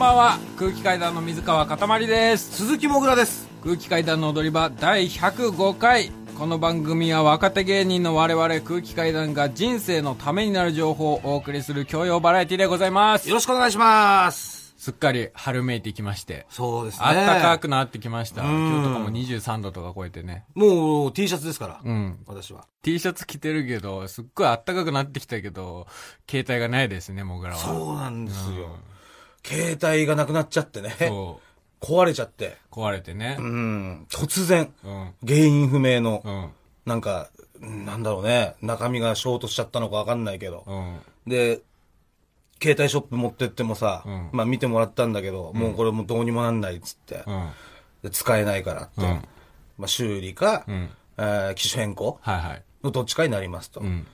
ばんは。空気階段の水川かたまりです。鈴木もぐらです。空気階段の踊り場第105回。この番組は若手芸人の我々空気階段が人生のためになる情報をお送りする教養バラエティでございます。よろしくお願いします。すっかり春めいてきまして。そうですね。あったかくなってきました。うん。今日とかも23度とか超えてね。もう T シャツですから、うん。私は。T シャツ着てるけどすっごいあったかくなってきたけど携帯がないですねもぐらは。そうなんですよ、携帯がなくなっちゃってね。そう。壊れちゃって。壊れてね。うん。突然。うん。原因不明の、うん。なんかなんだろうね。中身がショートしちゃったのかわかんないけど、うん。で携帯ショップ持ってってもさ、うん。まあ見てもらったんだけど、もうこれもうどうにもなんないっつって、うん。で使えないからって、うん。まあ、修理か、ん。えー機種変更のどっちかになりますと。うん。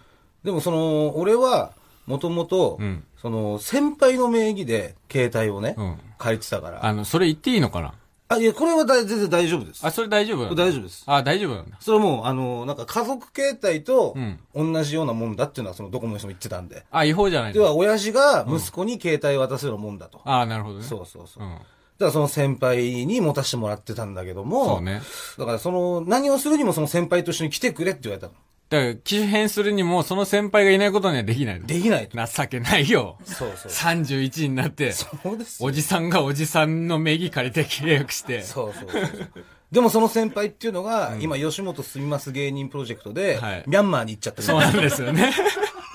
でもその、俺は、もともとうん、その、先輩の名義で携帯をね、うん借りてたから。あのそれ言っていいのかな？あ、いや、これは全然大丈夫です。あそれ大丈夫？大丈夫です。あ大丈夫なんだそれはもう、あの、なんか家族携帯とうん同じようなもんだっていうのは、その、どこの人も言ってたんで。あ違法じゃないのでは、親父が息子に携帯渡すようなもんだと。あなるほどねそうそうそう。うんだからその先輩に持たせてもらってたんだけども、そうねだからその、何をするにもその先輩と一緒に来てくれって言われたの。だから機種変するにもその先輩がいないことにはできないのできないと。情けないよそうそう。31になってそうですよおじさんがおじさんの名義借りて契約してそうそうそうそう。でもその先輩っていうのが、今、吉本住みます芸人プロジェクトで、はいミャンマーに行っちゃってるそうなんですよね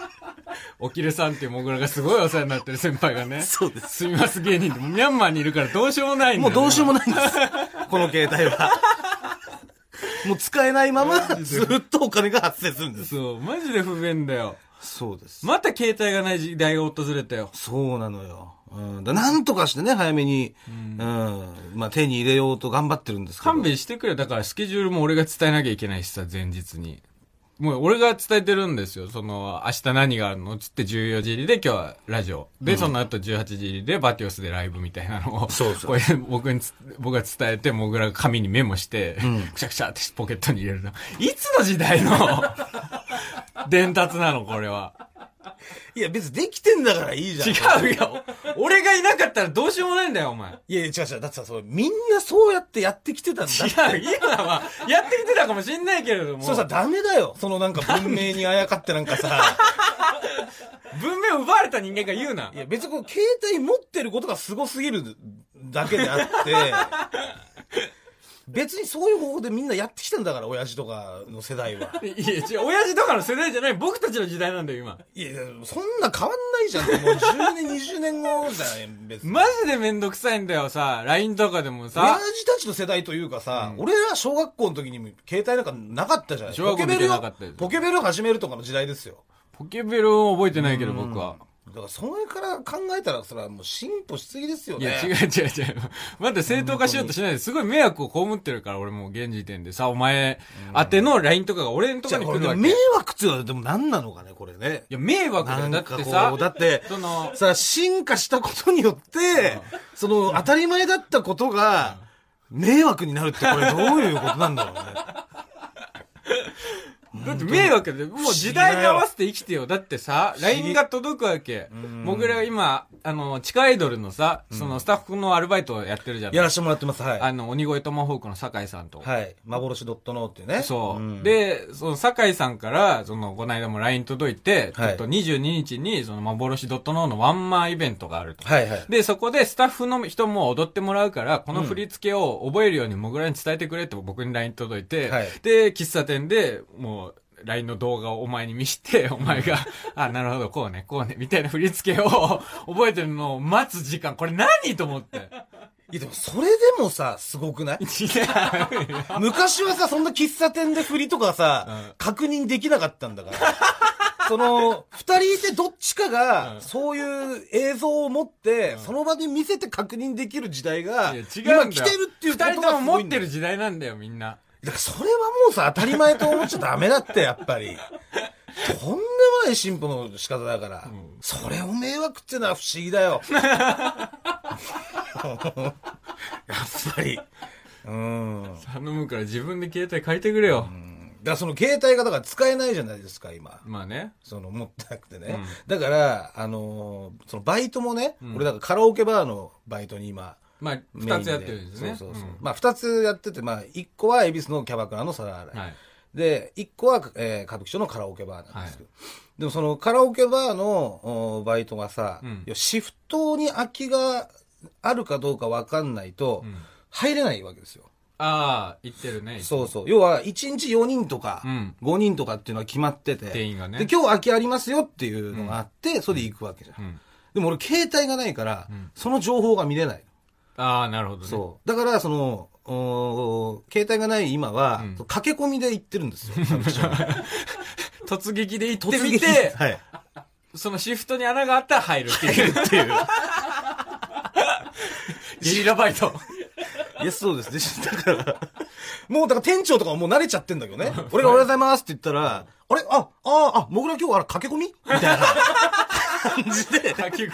おきるさんっていうモグラがすごいお世話になってる先輩がね。そうですすみます芸人って、ミャンマーにいるからどうしようもないんだよ、もうどうしようもない。ないんです。この携帯は。もう使えないまま、ずっとお金が発生するんです。そう、マジで不便だよ。そうです。また携帯がない時代が訪れたよ。そうなのよ。うん。だなんとかしてね、早めに、うん。まあ手に入れようと頑張ってるんですけど。勘弁してくれ。だからスケジュールも俺が伝えなきゃいけないしさ、前日に。もう俺が伝えてるんですよ。その、明日何があるのつって14時入りで今日はラジオ。で、その後18時入りでバティオスでライブみたいなのを。そうそうこれ僕につ、僕が伝えて、モグラが紙にメモして、くしゃくしゃってポケットに入れるの。いつの時代の？伝達なのこれは。いや、別にできてんだからいいじゃん。違うよ。俺がいなかったらどうしようもないんだよ、お前。いやいや、違う違う。だってさ、それみんなそうやってやってきてたんだ。違う、今は、やってきてたかもしんないけれども。そうさ、ダメだよ。そのなんか文明にあやかってなんかさ。文明を奪われた人間が言うな。いや、別にこう、携帯持ってることがすごすぎるだけであって、別にそういう方法でみんなやってきたんだから、親父とかの世代は。いや、違う、親父とかの世代じゃない、僕たちの時代なんだよ、今。いやいや、そんな変わんないじゃん。もう10年、20年後じゃない、別に。マジでめんどくさいんだよ、さ、LINE とかでも親さ、父たちの世代というかさ、俺ら小学校の時にも携帯なんかなかったじゃない小学校ポケベル始めるとかの時代ですよ。ポケベルを覚えてないけど、僕は。だから、それから考えたら、それはもう進歩しすぎですよね。いや、違う違う違う。待って、正当化しようとしないですごい迷惑を被ってるから、俺もう現時点でさ、お前、宛ての LINE とかが俺のとこに来るわけ。迷い惑っていうのはでも何なのかね、これね。や、迷惑だよ。だってさ、だって、その、さ、進化したことによって、その、当たり前だったことが、迷惑になるってこれどういうことなんだろうね。だって迷惑で、もう時代に合わせて生きてよ。だってさ、LINE が届くわけ。もぐらが今、あの、地下アイドルのさ、そのスタッフのアルバイトをやってるじゃん。やらせてもらってます、はい。あの、鬼越トマホークの酒井さんと。はい。幻ドットノーっていうね。そう、ん、で、その酒井さんから、その、この間も LINE 届いて、はいえっと、22日に、その、幻ドットノーのワンマンイベントがあると。はいはい。で、そこでスタッフの人も踊ってもらうから、この振り付けを覚えるようにもぐらに伝えてくれって僕に LINE 届いて、はいで、喫茶店で、もう、LINE の動画をお前に見して、お前が、あ、なるほど、こうね、こうね、みたいな振り付けを覚えてるのを待つ時間、これ何と思って。いやでもそれでもさ、すごくない？昔はさ、そんな喫茶店で振りとかさ、うん確認できなかったんだから。その、二人いてどっちかうが、んそういう映像を持って、その場で見せて確認できる時代が、いや違うんだ今よ来てるっていうことが二人とも持ってる時代なんだよ、みんな。だからそれはもうさ、当たり前と思っちゃダメだって、やっぱり。とんでもない進歩の仕方だから、それを迷惑っていうのは不思議だよ。やっぱり。うん。頼むから自分で携帯変えてくれよ。からその携帯がだから使えないじゃないですか、今。まあね。その持ってなくてね。だから、あのーそのバイトもね、ん俺だからカラオケバーのバイトに今、まあ、二つやってるんですね。そうそうそう。んまあ二つやってて、まあ一個は恵比寿のキャバクラの皿洗い。はい。で、一個は、えー歌舞伎町のカラオケバーなんですけど。でもそのカラオケバーのおバイトがさ、うんシフトに空きがあるかどうかわかんないと、ん入れないわけですよ。ああ、言ってるね。そうそう。要は、1日4人とか、うん5人とかっていうのは決まってて。定員がねで、今日空きありますよっていうのがあって、それで行くわけじゃん。うん。でも俺、携帯がないから、んその情報が見れない。ああ、なるほどね。そう。だから、その、おー携帯がない今は、うん駆け込みで行ってるんですよ。突撃で行ってみて、はい。そのシフトに穴があったら入るっていう。っていう。ゲリラバイト。いや、そうですね。だから、もう、だから店長とかはもう慣れちゃってんだけどね。俺がおはようございますって言ったら、あれ？あ、あ、あ、もぐら今日あれ駆け込み？みたいな感じで、書き込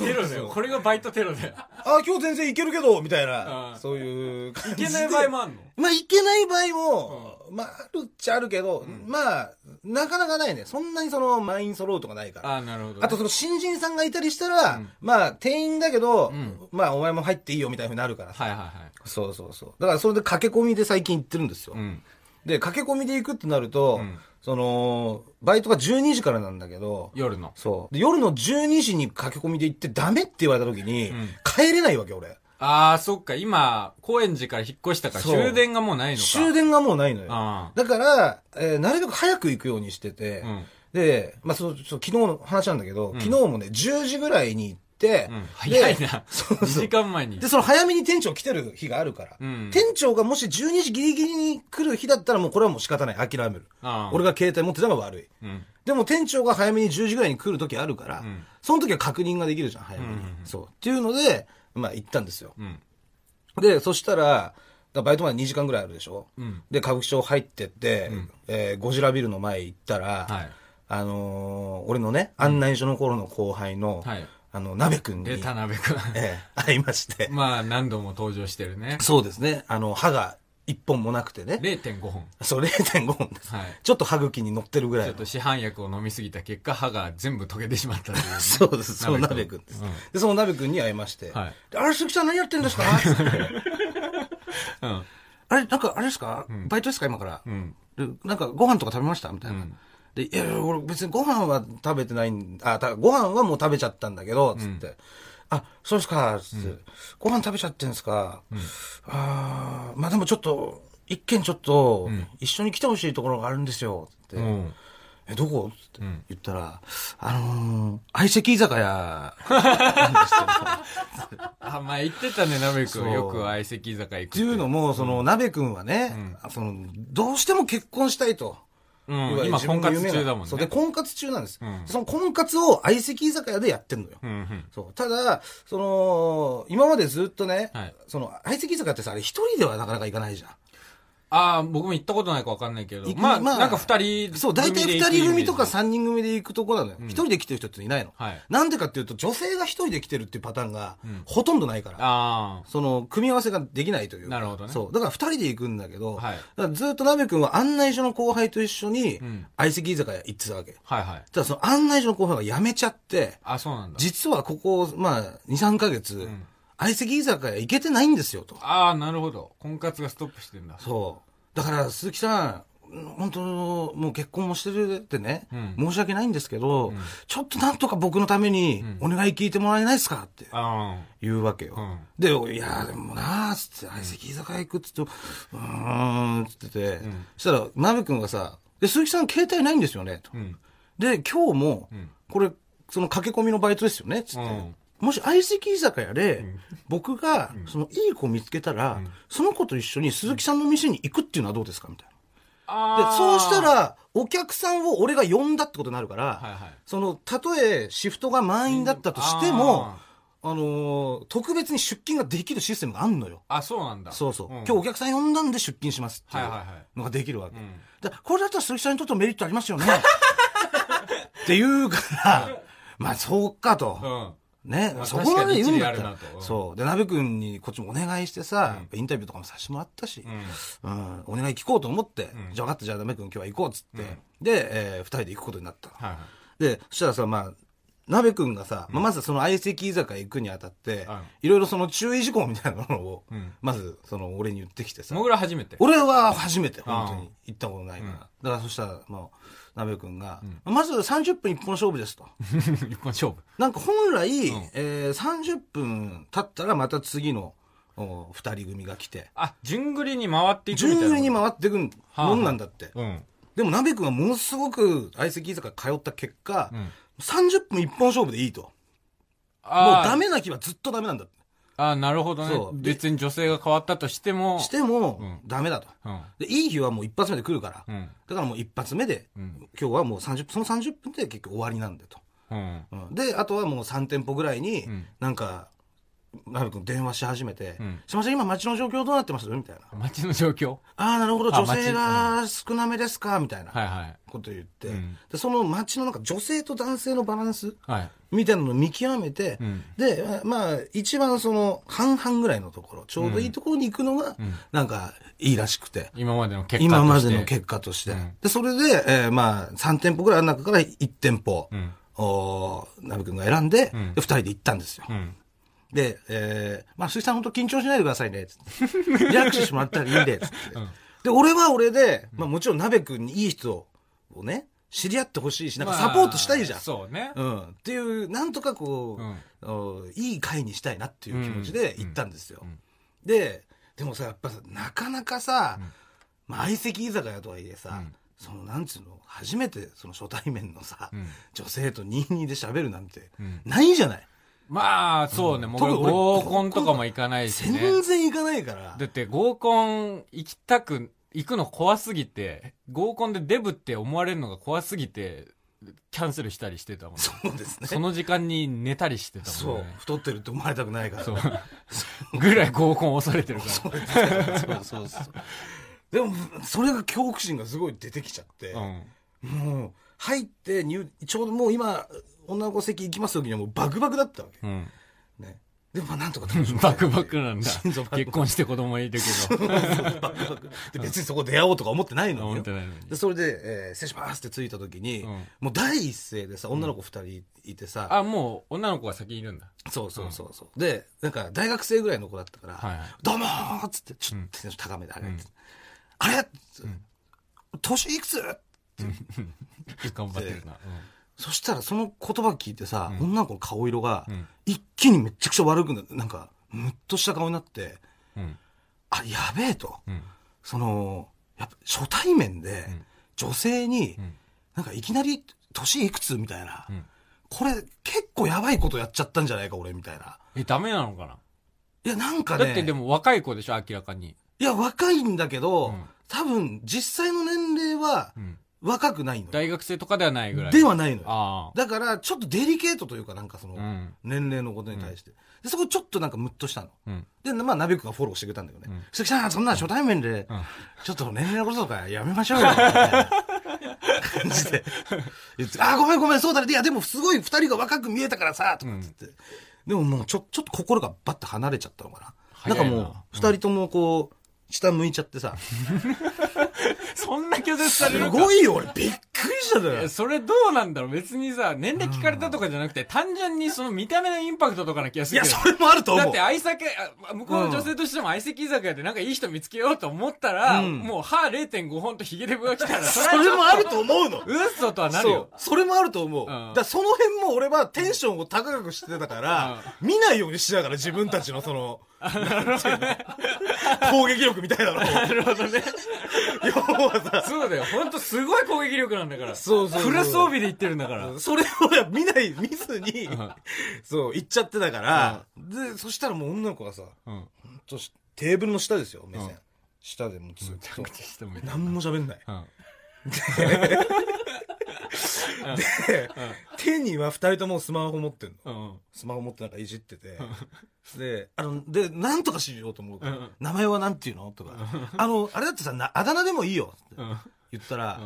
み。テロだよ。これがバイトテロだよ。あ、今日全然いけるけど、みたいなう、んそういう感じで。いけない場合もあんの？まあ、いけない場合も、まあ、あるっちゃあるけど、まあ、なかなかないね。そんなにその、満員揃うとかないから。ああ、なるほどね。あとその新人さんがいたりしたら、うんまあ、店員だけど、んまあ、お前も入っていいよみたいなふうになるからさ。はいはいはい。そうそうそう。だからそれで駆け込みで最近行ってるんですよ。うん。で、駆け込みで行くってなると、うんその、バイトが12時からなんだけど、夜の。そう。で夜の12時に駆け込みで行ってダメって言われた時に、うん帰れないわけ、俺。ああ、そっか。今、高円寺から引っ越したからそう終電がもうないのか。終電がもうないのよ。あだから、えーなるべく早く行くようにしてて、うんで、まあ、そう、そう昨日の話なんだけど、ん昨日もね、10時ぐらいに行っ早いな。そう2そう時間前にで、。その早めに店長来てる日があるから、うん店長がもし12時ギリギリに来る日だったらもうこれはもう仕方ない。諦める。俺が携帯持ってたのが悪い。うん。でも店長が早めに10時ぐらいに来る時あるから、んその時は確認ができるじゃん、早めに。うんうんうんそう。っていうので、まあ行ったんですよ。うん。で、そしたら、バイトまで2時間ぐらいあるでしょ、うんで、歌舞伎町入ってって、んえーゴジラビルの前行ったら、はい。あのー俺のね、案内所の頃の後輩の、はいあの、鍋くんに、で、田辺くん。ええ会いまして、まあ、何度も登場してるね。そうですね、あの、歯が一本もなくてね、0.5本。そう、0.5本です。はいちょっと歯茎に乗ってるぐらいのちょっと。市販薬を飲みすぎた結果、歯が全部溶けてしまったというね、そうです、その鍋くんです。うんで、その鍋くんに会いまして、はいであれ、鈴木さん何やってんですか？つってうん。あれ、なんか、あれですか、バイトですか？今から。うん。でなんか、ご飯とか食べました？みたいな。うんで、いや俺別にご飯は食べてないんあ、たご飯はもう食べちゃったんだけど、つって。あ、そうですか、つって。ご飯食べちゃってんですか。あーまあでもちょっと、一軒ちょっと、一緒に来てほしいところがあるんですよ、つって。うん。え、どこ？ってん言ったら、あのー、相席居酒屋。あ、まあ言ってたね、鍋く。そうんよく相席居酒屋行くっていうのも、その、鍋くんはね、その、どうしても結婚したいと。うん。今、婚活中だもんね。そうで、婚活中なんです。うんその婚活を相席居酒屋でやってんのよ。うんうん。そう。ただ、その、今までずっとね、はいその、相席居酒屋ってさ、あれ一人ではなかなか行かないじゃん。ああ、僕も行ったことないか分かんないけどまあ、まあなんか二人そう、大体二人組とか三人組で行くとこなのよ。一、人で来てる人っていないの。はいなんでかっていうと、女性が一人で来てるっていうパターンが、んほとんどないから。あその、組み合わせができないというか。なるほどねそう。だから二人で行くんだけど、はいだからずっと鍋くんは案内所の後輩と一緒にん、相席居酒屋行ってたわけ。あ。はいはい。ただその案内所の後輩が辞めちゃって、あ、そうなんだ。実はここ、まあ、2、3ヶ月、相席居酒屋行けてないんですよ、と。ああ、なるほど。婚活がストップしてんだ。そう。だから、鈴木さん、本当もう結婚もしてるってね、ん申し訳ないんですけど、ちょっとなんとか僕のためにお願い聞いてもらえないですかってあ言うわけよ。うんで、いや、でもなあ、つって、相席居酒屋行くっつって、うーん、つってて、そしたら、鍋くんがさ、で、鈴木さん携帯ないんですよね、と。あ。うん。で、今日も、これ、その駆け込みのバイトですよね、つって。うんもし相席居酒屋で、僕が、その、いい子見つけたら、その子と一緒に鈴木さんの店に行くっていうのはどうですかみたいな。で。そうした、ら、お客さんを俺が呼んだってことになるから、はいはいその、たとえシフトが満員だったとしても、あのー特別に出勤ができるシステムがあんのよ。あ、そうなんだ。そうそう。ん今日お客さん呼んだんで出勤しますっていうのができるわけ。んだこれだったら鈴木さんにとってもメリットありますよね。って言うから、まあそうかと。うん。ね。ま、あそこまで言うんだったら。そう。で、鍋くんにこっちもお願いしてさ、インタビューとかもさせてもらったし、うん。うん、お願い聞こうと思って、うん。じゃあ分かった、じゃあ鍋くん今日は行こうっつって、うん。で、えー二人で行くことになったはい。で、そしたらさ、まあ、鍋くんがさ、まあ、まずその相席居酒屋行くにあたって、うんいろいろその注意事項みたいなものを、うんまず、その俺に言ってきてさ、もぐら初めて。俺は初めて、本当に行ったことないから。うんだからそしたら、もう、鍋くんが、まず30分一本勝負ですと。一本勝負。なんか本来、んえー、30分経ったらまた次のお二人組が来て、あ、順繰りに回っていくみたいな。順繰りに回っていくもんなんだって。うん。でも鍋くんはものすごく相席居酒屋通った結果、うん。30分一本勝負でいいと。もうダメな日はずっとダメなんだって。あー、なるほどそうね。別に女性が変わったとしても。してもうん、ダメだと。うん。で、いい日はもう一発目で来るから。うん。だからもう一発目で、うん。今日はもう30分、その30分で結局終わりなんだと。うん。うんで、あとはもう3店舗ぐらいに、うんなんか、なべくん電話し始めて、うんすいません、今街の状況どうなってます？みたいな。街の状況ああ、なるほど、あ女性が少なめですか？みたいなはいはい。こと言って、うんで、その街のなんか女性と男性のバランスはい。みたいなのを見極めて、うんで、まあ、一番その半々ぐらいのところ、ちょうどいいところに行くのが、なんかいいらしくて。今までの結果として。今までの結果として。うんで、それで、えーまあ、3店舗ぐらいの中から1店舗、うん。おーなべくんが選んで、うんで、2人で行ったんですよ。うん。で、えー、まあ、鈴木さん本当緊張しないでくださいね、つって。リラックスしてもらったらいいんで、つって。で、俺は俺で、まあもちろん鍋くんにいい人をね、知り合ってほしいし、なんかサポートしたいじゃん。まあそうね。うん。っていう、なんとかこう、うんおいい会にしたいなっていう気持ちで行ったんですよ。うんで、でもさ、やっぱさ、なかなかさ、まあ相席居酒屋とはいえさ、うんその、なんつうの、初めてその初対面のさ、うん女性と22で喋るなんて、うんないじゃない。まあ、そうね。もう特に俺合コンとかも行かないしね。全然行かないから。だって合コン行きたく、行くの怖すぎて、合コンでデブって思われるのが怖すぎて、キャンセルしたりしてたもんね。そうですね。その時間に寝たりしてたそうもんね。。太ってるって思われたくないから。そう。ぐらい合コン恐れてるから。そうそうそう。でも、それが恐怖心がすごい出てきちゃって、うん。もう、入って入、ちょうどもう今、女の子席行きます時にはもうバクバクだったわけ。うん。ね。でもまあなんとか楽しみ バクバクなんだ心臓バ。クバク結婚して子供いるけど。バクバク。で、別にそこ出会おうとか思ってないの思ってないのに。で、それで、えー失礼しますって着いた時に、うんもう第一声でさ、女の子二人いてさ、あ、もう女の子が先にいるんだ。そうそうそうそう。で、なんか大学生ぐらいの子だったから、はいはいどうもーっつって、ちょっとテンション高めであれ、あれ、年いくつ？頑張ってるな。そしたらその言葉聞いてさ、女の子の顔色が、ん一気にめっちゃくちゃ悪くななんか、ムッとした顔になって。あ、やべえと。うん。その、やっぱ初対面で、女性に、んなんかいきなり、年いくつみたいな、んこれ結構やばいことやっちゃったんじゃないか、俺、みたいな。え、ダメなのかな？いや、なんかね、だってでも若い子でしょ、明らかに。いや、若いんだけど、うん多分、実際の年齢はうん。若くないのよ。大学生とかではないぐらい。ではないのよ。あだから、ちょっとデリケートというか、なんかその、うん年齢のことに対して。で、そこちょっとなんかムッとしたの。で、まあ、ナビクがフォローしてくれたんだけどね。うん鈴木さん、そんな初対面で、んちょっと年齢のこととかやめましょうよ。みたいな感じで。言って、あ、ごめんごめん、そうだね。いや、でもすごい二人が若く見えたからさ、とかって言って。でももう、ちょ、ちょっと心がバッと離れちゃったのかな。なんかもう二人ともこう、下向いちゃってさ。そんな拒絶されするか？ごいよ、俺。びっくりしたよ。えそれどうなんだろう？別にさ、年齢聞かれたとかじゃなくて、単純にその見た目のインパクトとかな気がすいや、るけど。それもあると思う。だって相席、あ向こうの女性としても相席居酒屋でなんかいい人見つけようと思ったら、うんもう歯0.5本とヒゲデブが来たら、そそれもあると思うの。嘘とはなるよ。そう。それもあると思う。んだその辺も俺はテンションを高くしてたから、見ないようにしながら自分たちのその、攻撃力みたいなのを。なるほどね。そうだよ。ほんとすごい攻撃力なんだから。そうそうそうフル装備で言ってるんだから。それを見ない、見ずに、そう、行っちゃってたから、で、そしたらもう女の子がさ、うん。ほテーブルの下ですよ、目線。うん下でもうずっと何も喋んない。うん。で、手には二人ともスマホ持ってんの。うん。スマホ持ってなんかいじってて、で、あの、で、なんとかしようと思うから、うん名前はなんていうのとか、あの、あれだってさ、なあだ名でもいいよってうん。言ったら、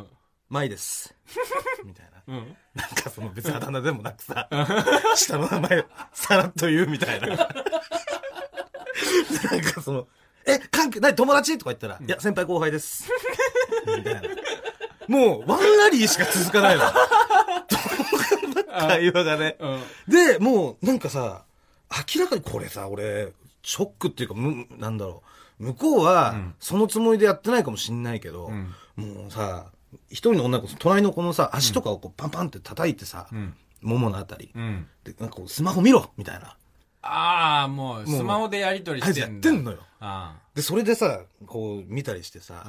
舞です。みたいな。うん。なんかその別にあだ名でもなくさ、下の名前さらっと言うみたいな。なんかその、え、関係ない友達？とか言ったら、いや、先輩後輩です。みたいな。もう、ワンラリーしか続かないの。会話がね。うん。で、もう、なんかさ、明らかにこれさ、俺、ショックっていうか、む、なんだろう。向こうは、そのつもりでやってないかもしんないけど、んもうさ、一人の女の子、隣の子のさ、足とかをこうパンパンって叩いてさ、んもものあたり、うん。で、なんかスマホ見ろみたいな。ああ、もう、スマホでやりとりしてんだ。あいつやってんのよあで、それでさ、こう、見たりしてさ。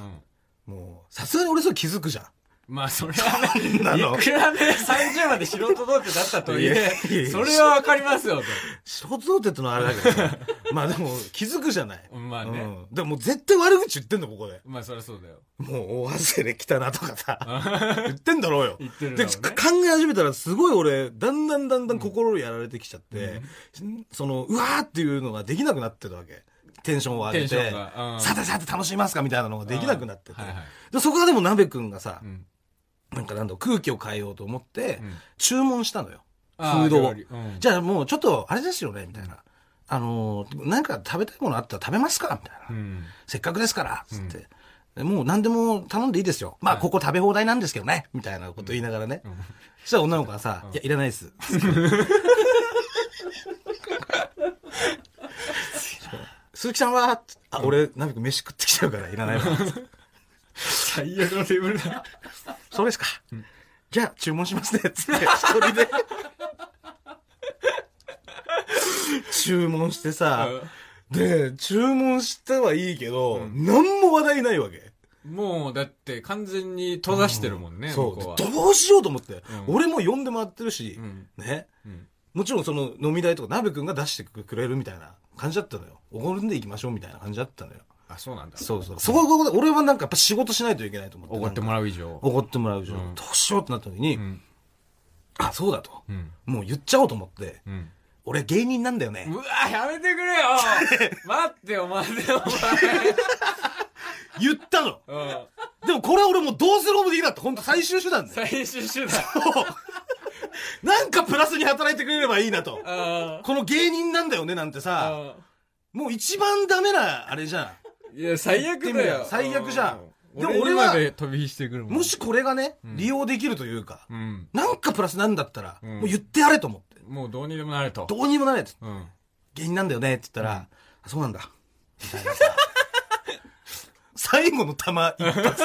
もう、さすがに俺それ気づくじゃん。まあ、それはなのね、いくらね、30まで素人童貞だったとはいえ、やそれはわかりますよ、仕事童貞ってのはあれだけどさ、まあでも気づくじゃない。と。まあね。うん。でももう絶対悪口言ってんの、ここで。まあ、そりゃそうだよ。もう大外れ来たなとかさ、言ってんだろうよ。言ってるだで、考え始めたらすごい俺、だんだんだんだん心やられてきちゃって、その、うわーっていうのができなくなってたわけ。テンションを上げてさてさて楽しみますかみたいなのができなくなってて。うんはいはいでそこはでも鍋くんがさう、ん。なんかなんだ空気を変えようと思ってん、注文したのよ。フあーードを。じゃあもうちょっと、あれですよね、みたいな。あのー、なんか食べたいものあったら食べますかみたいな。うん。せっかくですから、つって。でもう何でも頼んでいいですよ。まあ、ここ食べ放題なんですけどね。みたいなこと言いながらね。そしたら女の子がさ、いや、いらないです。鈴木さんは、あ、俺、ナミ君飯食ってきちゃうからいらないわ。最悪のレベルだ。そうですか。じゃあ、注文しますね。つって、一人で。注文してさ、で、注文したはいいけど、何も話題ないわけ。もう、だって完全に閉ざしてるもんね、そう。どうしようと思って。うん俺も呼んでもらってるし、んね。うんもちろんその飲み代とか、鍋くんが出してくれるみたいな感じだったのよ。おごるんでいきましょうみたいな感じだったのよ。あ、そうなんだ。そうそう。そこで俺はなんかやっぱ仕事しないといけないと思って。おごってもららう以上。おごってもらう以上、うんどうしようってなった時に、んあ、そうだと。うん。もう言っちゃおうと思って、うん。俺芸人なんだよね。うわやめてくれよ 待ってよ、待ってよ、言ったの。でもこれ俺もうどうすることもできなかった。本当最終手段で。最終手段。なんかプラスに働いてくれればいいなと。あこの芸人なんだよねなんてさ、あ。もう一番ダメなあれじゃん。いや、最悪だよ。最悪じゃんうでも俺は俺まで飛び火してくるもしこれがね、利用できるというか、うん。なんかプラスなんだったら、んもう言ってやれと思って。もうどうにでもなれと。どうにもなれって。うん。芸人なんだよねって言ったら、あそうなんだ。みたいなさ。最後の弾一発。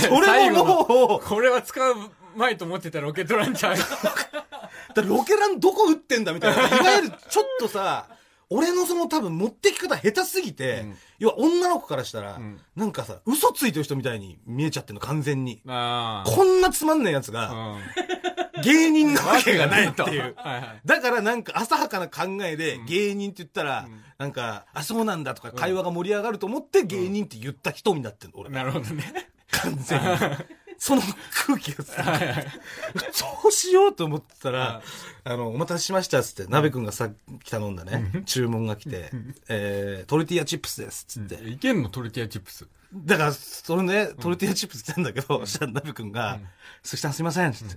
それももう、これは使うまいと思ってたロケットランチャー。だロケランどこ撃ってんだみたいな。いわゆるちょっとさ、俺のその多分持ってき方下手すぎて、うん要は女の子からしたら、んなんかさ、嘘ついてる人みたいに見えちゃってんの完全に。あこんなつまんないやつあ。が、うん。芸人なわけがないっていう。はいはい。だからなんか浅はかな考えで芸人って言ったら、なんか、あ、そうなんだとか会話が盛り上がると思って芸人って言った人になってんの、俺。なるほどね。完全に。その空気がさ、どうしようと思ってたら、あの、お待たせしましたっつって、鍋くんがさっき頼んだね、注文が来て、えー、トルティーヤチップスですっつって。いけんのトルティアチップス。だから、それね、トルティーヤチップス来たんだけど、そしたら鍋くんが、鈴木さんすいません、つって。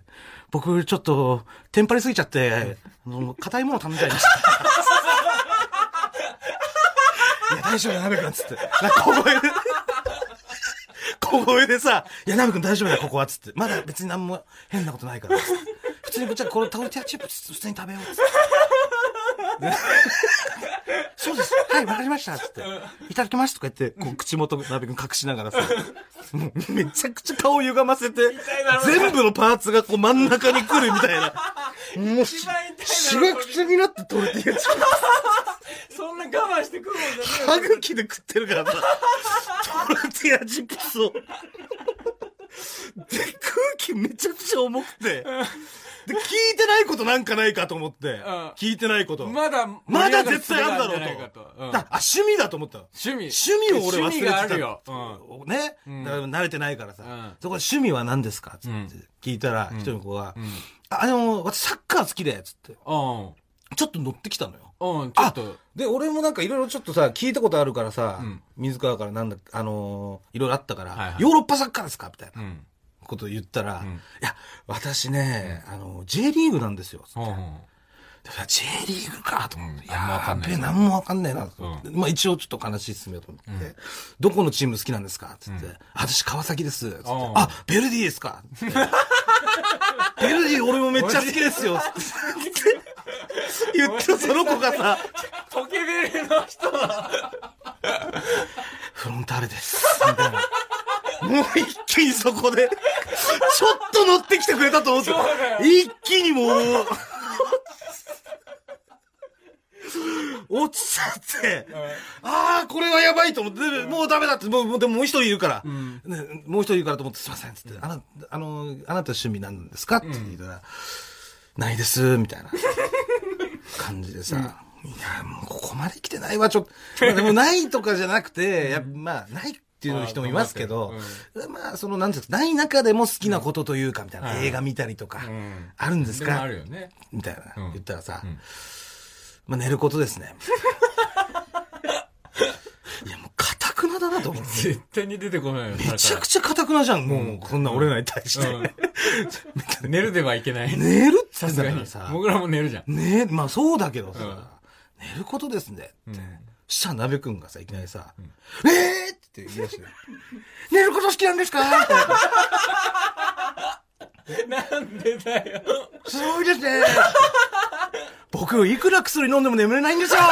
僕、ちょっと、テンパりすぎちゃって、あの、硬いもの頼んじゃいました。いや、大丈夫だ、鍋くん、つって。なんか小声で、小声でさ、いや、ナミ君大丈夫だよ、ここは、つって。まだ別に何も変なことないから、つって普通に、こっちはこのタオルティアチップ普通に食べようっ、つって。で そうです。はい、わかりました。つって。いただきますとか言って、こう、口元、鍋くん隠しながらさ、もう、めちゃくちゃ顔歪ませて、全部のパーツがこう真ん中に来るみたいな。もう、し番痛いだろしわくちゃになってトルティーヤチップそんな我慢してくるもんじゃねス、歯茎で食ってるからさ、トルティーヤチップスを。で、空気めちゃくちゃ重くて、で、聞いてないことなんかないかと思って、聞いてないこと。まだ、まだ絶対あるだろうと。うんだあ、趣味だと思ったの。趣味。趣味を俺忘れてた。趣味があるよ。うん。ね、んだから慣れてないからさ、うんそこで趣味は何ですかつってうん聞いたら、一人の子が、あ、あの、私サッカー好きで、つって。うん。ちょっと乗ってきたのよ。うん、ちょっと、で、俺もなんかいろいろちょっとさ、聞いたことあるからさ、うん水川からなんだ、あのーいろいろあったから、はいはいヨーロッパサッカーですかみたいなうん。ことを言ったら、んいや、私ね、あの、J リーグなんですよ。つって J リーグかと思って。うんいやべえ、なんもわかんないなと思って。まあ一応ちょっと話進めようと思って。どこのチーム好きなんですか？つって。私川崎です。つって。ああ、ベルディですか？つってベルディ俺もめっちゃ好きですよ。つって。言ってその子がさ、ポケベルの人フロンターレです。みたいな。もう一気にそこで、ちょっと乗ってきてくれたと思って一気にもう、落ちちゃって、ああ、これはやばいと思って、でもうダメだって、もう、でももう一人いるから、ねもう一人いるからと思って、すいません、つって、あな、あの、あなた趣味なんですか？って言ったら、ないです、みたいな 感じでさ、いや、もうここまで来てないわ、ちょっと。まあでもないとかじゃなくて、やまあ、ないっていう人もいますけど、まあ、その、なんていうない中でも好きなことというか、みたいな、はい映画見たりとか、んあるんですでもあかるよね。みたいな、うん言ったらさ、んまあ寝ることですね。いや、もう、かたくなだなと思って。絶対に出てこないよ。めちゃくちゃかたくなじゃん、もう、こんな俺らに対して。うん 寝るではいけない。寝るって言ったから。さ、僕らも寝るじゃん。ねまあそうだけどさ、うん寝ることですねって。したら鍋くんがさ、いきなりさ、えーって言い出して、寝ること好きなんですか？ってなんでだよ。すごいですね。僕、いくら薬飲んでも眠れないんですよ。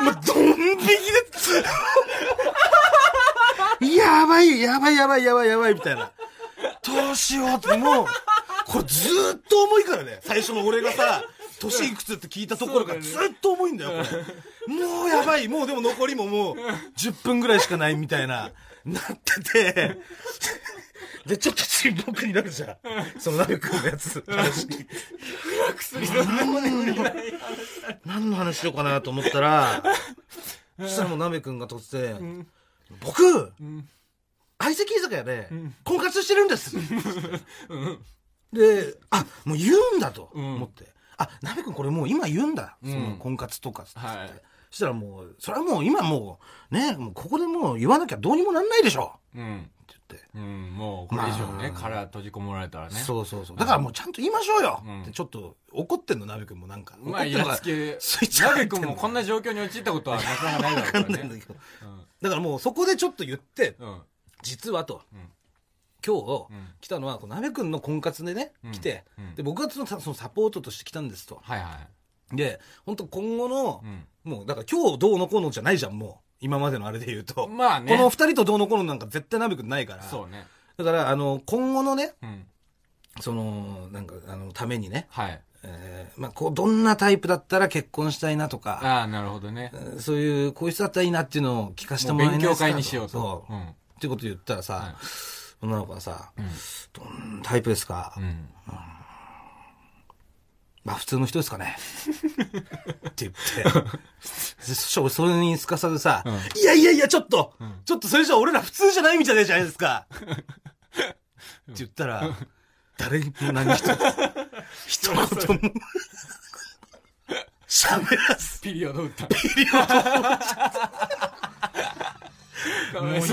もう、ドン引きで、やばい、やばい、やばい、やばい、やばい、みたいな。どうしようって、もう、これずーっと重いからね。最初の俺がさ、年いくつって聞いたところからずっと重いんだよ、これ。もうやばい、もうでも残りももう、10分ぐらいしかないみたいな、なってて、で、ちょっと沈黙になるじゃん。その鍋くんのやつ、話聞いて。薬飲んでも眠れない。何の話しようかなと思ったら、そしたらもう鍋くんが突然、僕、相席居酒屋で、婚活してるんです。で、あ、もう言うんだと思って。あ、鍋くんこれもう今言うんだ。その婚活とかっつって。はいそしたらもう、それはもう今もう、ね、もうここでもう言わなきゃどうにもなんないでしょ。うん。って言って。うん、もうこれ以上ね、まあ殻閉じこもられたらね。そうそうそう。だからもうちゃんと言いましょうよ、うんってちょっと怒ってんの、鍋くんもなんか。まあ、イ怒っつきスイッチ入鍋ってんもこんな状況に陥ったことはなかなかないだろうわかからんないんだね。けど。だからもうそこでちょっと言って、うん。実はと、ん今日、ん来たのは、この鍋くんの婚活でね、うん来て、うんで、僕がそのそのサポートとして来たんですと。はいはい。で、本当今後の、うんもう、だから今日どうのこうのじゃないじゃん、もう。今までのあれで言うと。まあねこの二人とどうのこうのなんか絶対鍋くんないから。そうね。だから、あの、今後のね、うん。その、なんか、あの、ためにね、はい。えーまあ、こう、どんなタイプだったら結婚したいなとか、ああ、なるほどね。そういう、こういう人だったらいいなっていうのを聞かせてもらえないですか会にしようと。そう。うん。ってこと言ったらさ、はい女の子がさ、うん。どんなタイプですか、うん。まあ普通の人ですかね。って言って。でそそれにすかさずさ、いやいやいや、ちょっと、ちょっとそれじゃ俺ら普通じゃないみたいじゃないですか。って言ったら、誰も何一つ、一言も、喋らず、ピリオド打った。ピリオドもうそ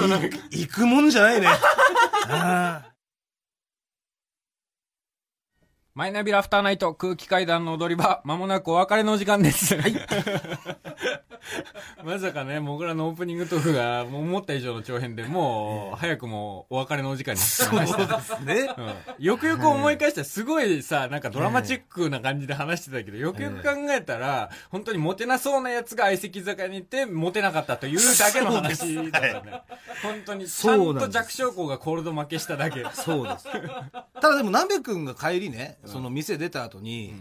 うなんかい行くもんじゃないね。マイナビラフターナイト空気階段の踊り場、まもなくお別れのお時間です。はい。まさかね、僕らのオープニングトークがもう思った以上の長編で、もう早くもお別れのお時間になってました。そうですね。うんよくよく思い返したらすごいさ、なんかドラマチックな感じで話してたけど、よくよく考えたら、本当にモテなそうなやつが相席居酒屋に行って、モテなかったというだけの話だったね。本当に、ちゃんと弱小校がコールド負けしただけ。そうです。ただでも、鍋くんが帰りね、その店出た後に、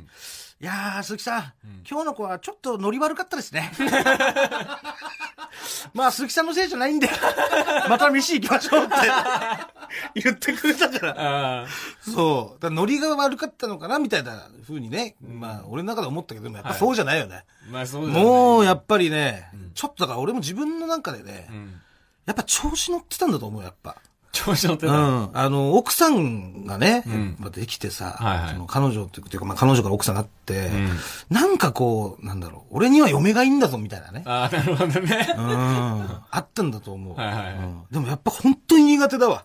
いやー、鈴木さん,、今日の子はちょっとノリ悪かったですね。まあ、鈴木さんのせいじゃないんで、また飯行きましょうって 言ってくれたから。あそう。だノリが悪かったのかなみたいな風にね、まあ、俺の中で思ったけど、やっぱそうじゃないよね。あ、まあそうもう、やっぱりね、ちょっとだから俺も自分の中でね、うん。やっぱ調子乗ってたんだと思う、やっぱ。調子乗ってた。うん。あの、奥さんがね、んやっぱできてさ、はいはいその彼女っていうか、まあ彼女から奥さんになって、なんかこう、なんだろう、俺には嫁がいいんだぞ、みたいなね。ああ、なるほどね。うん。あったんだと思う。はいはいはいうんでもやっぱ本当に苦手だわ。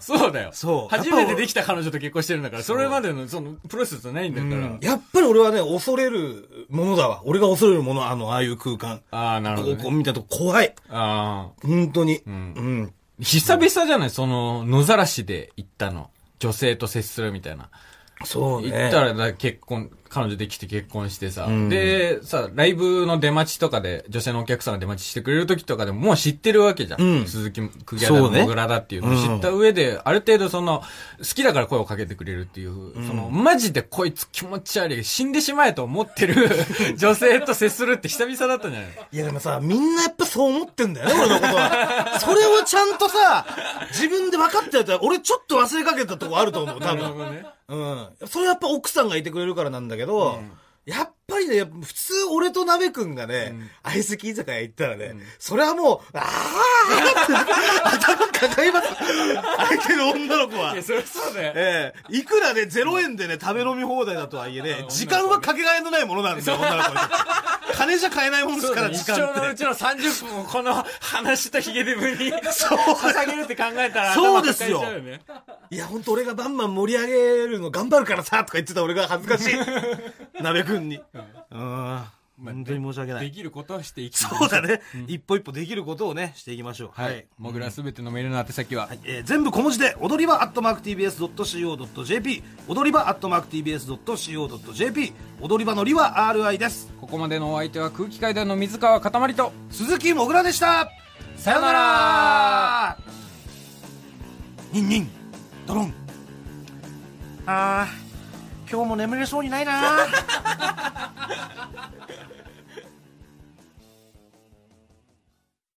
そうだよ。そう初めてできた彼女と結婚してるんだから、それまでのそのプロセスはないんだから。やっぱり俺はね、恐れるものだわ。俺が恐れるもの、あの、ああいう空間。ああ、なるほど、ね。こう見たと怖い。ああ。本当に。うん。久々じゃない？その、野ざらしで行ったの。女性と接するみたいな。そうね。行ったらだ結婚、彼女できて結婚してさ、で、さ、ライブの出待ちとかで、女性のお客さんが出待ちしてくれる時とかでももう知ってるわけじゃん。うん鈴木クギャだ、そうねモグラだっていうのを知った上で、ある程度その、好きだから声をかけてくれるっていう、その、マジでこいつ気持ち悪い、死んでしまえと思ってる 女性と接するって久々だったんじゃないいやでもさ、みんなやっぱそう思ってんだよね、俺のことは。それをちゃんとさ、自分で分かってやったら、俺ちょっと忘れかけたとこあると思う、多分。なるほどね。うん。それやっぱ奥さんがいてくれるからなんだけど、やっぱりね、普通俺と鍋くんがね、アイスキー居酒屋行ったらね、それはもう、あーって 頭抱えます。相手の女の子は。いや、そりゃそうだよ。ええいくらね、0円でね、食べ飲み放題だとはいえね、時間はかけがえのないものなんだよ、女の子に。金じゃ買えないもんですから、時一生間って。のうちの30分をこの話とヒゲデブに捧げるって考えたらそうですよ頭抱えちゃうねいや、ほんと俺がバンバン盛り上げるの頑張るからさ、とか言ってた俺が恥ずかしい。鍋くんに。うん。本当に申し訳ない。できることをしていきそうだね。一歩一歩できることをね、していきましょう。はい。もぐらすべてのメールの宛先は、えー全部小文字で、踊り場アットマーク TBS.CO.JP、踊り場アットマーク TBS.CO.JP、踊り場のりは RI です。ここまでのお相手は空気階段の水川かたまりと、鈴木もぐらでしたさよならニンニン、ドロン。あー、今日も眠れそうにないな